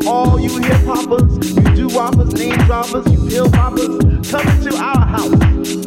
for all you hip hoppers, you do whoppers, name droppers, you pill poppers. Come to our house.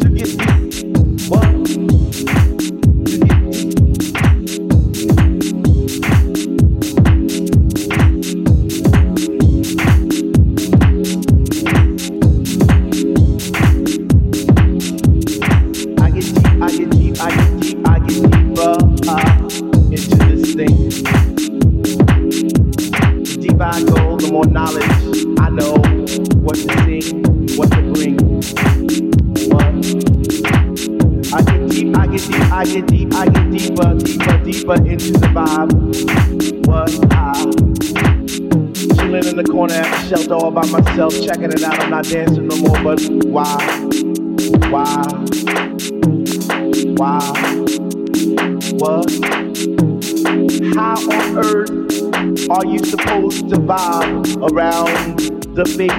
all by myself, checking it out. I'm not dancing no more, but why? Why? Why? What? How on earth are you supposed to vibe around the big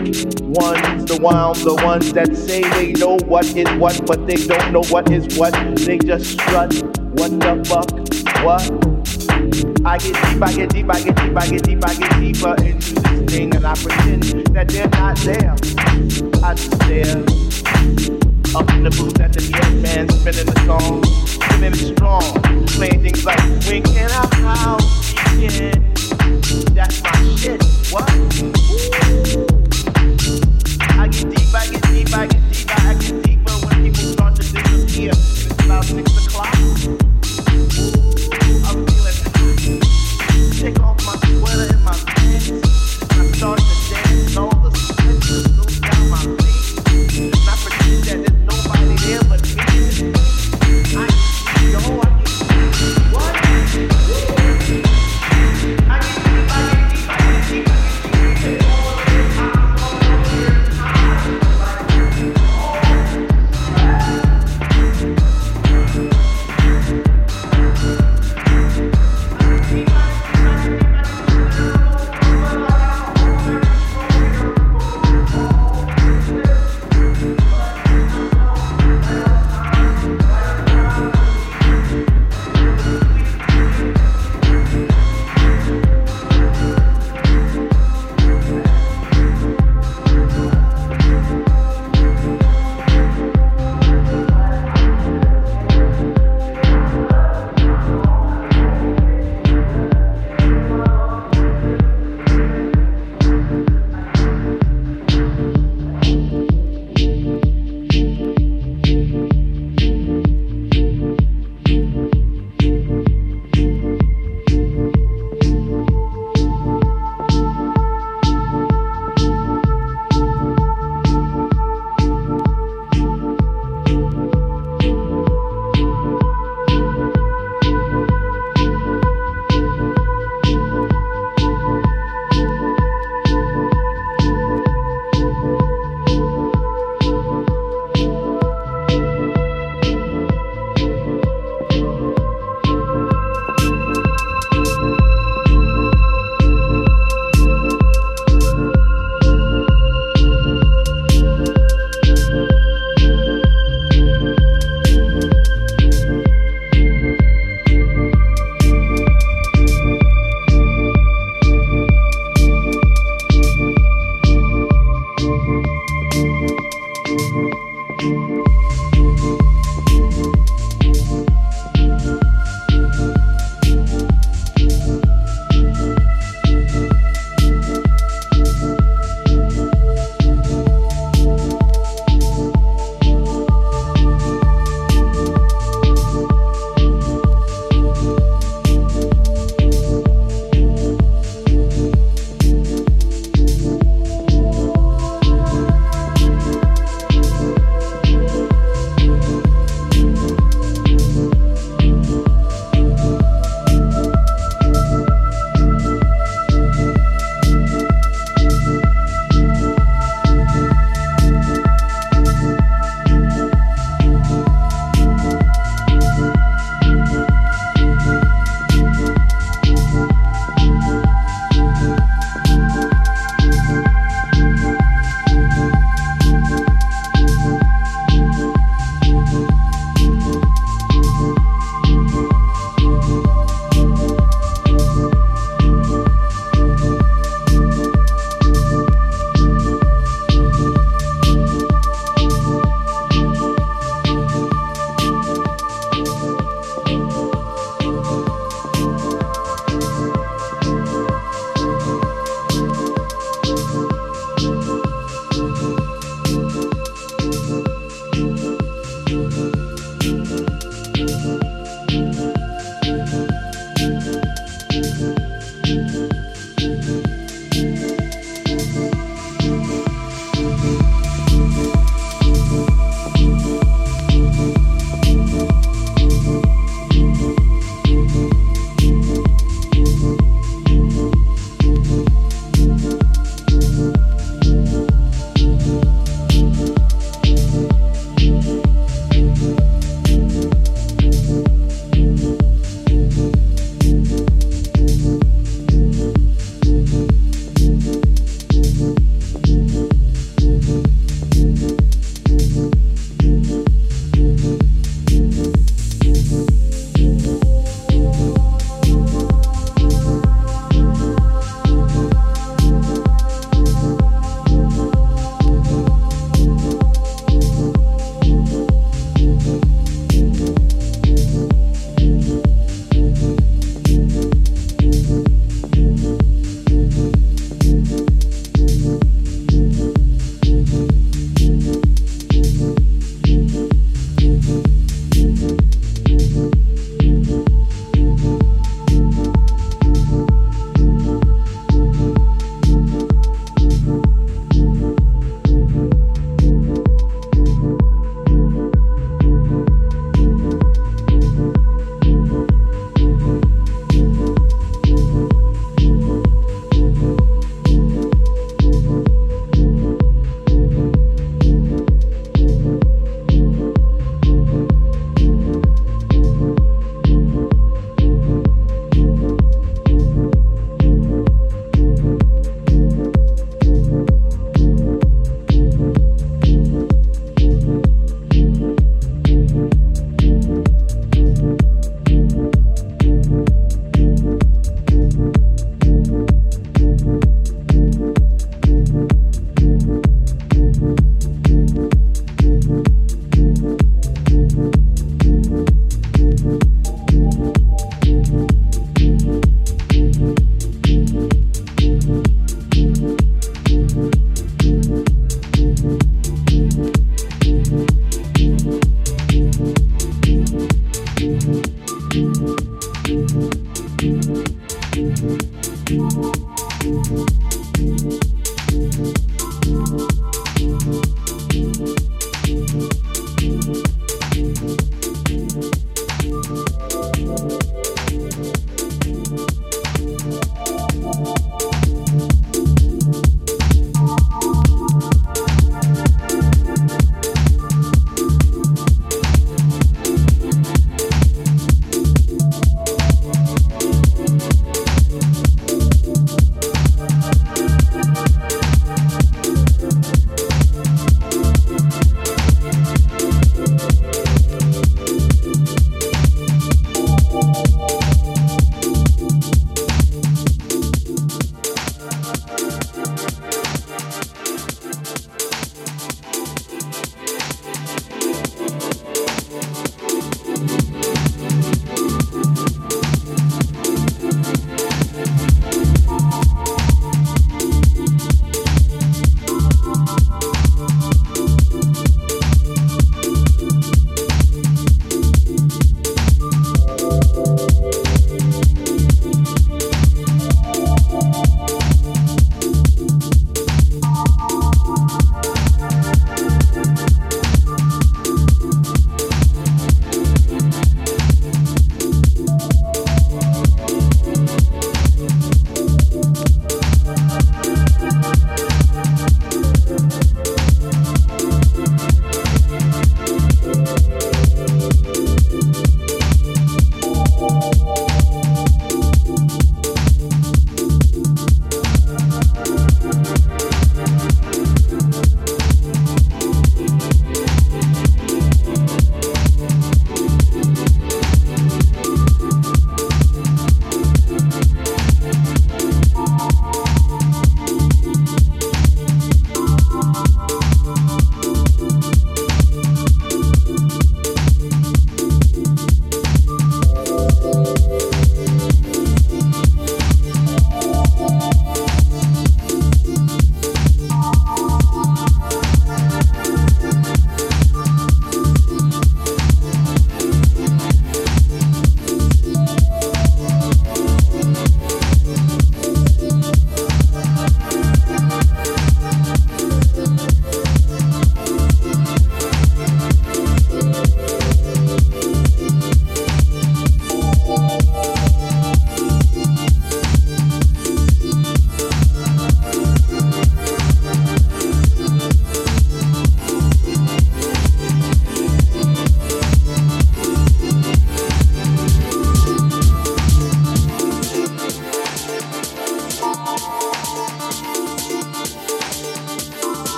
ones, the wild, the ones that say they know what is what, but they don't know what is what. They just strut. What the fuck? What? I get deep, I get deep, I get deep, I get deep, I get deeper into this thing, and I pretend that they're not there. I just there. Up in the booth at the yes man, spinning the song, spinning it strong, playing things like When can I House." Yeah, That's my shit. What? Ooh.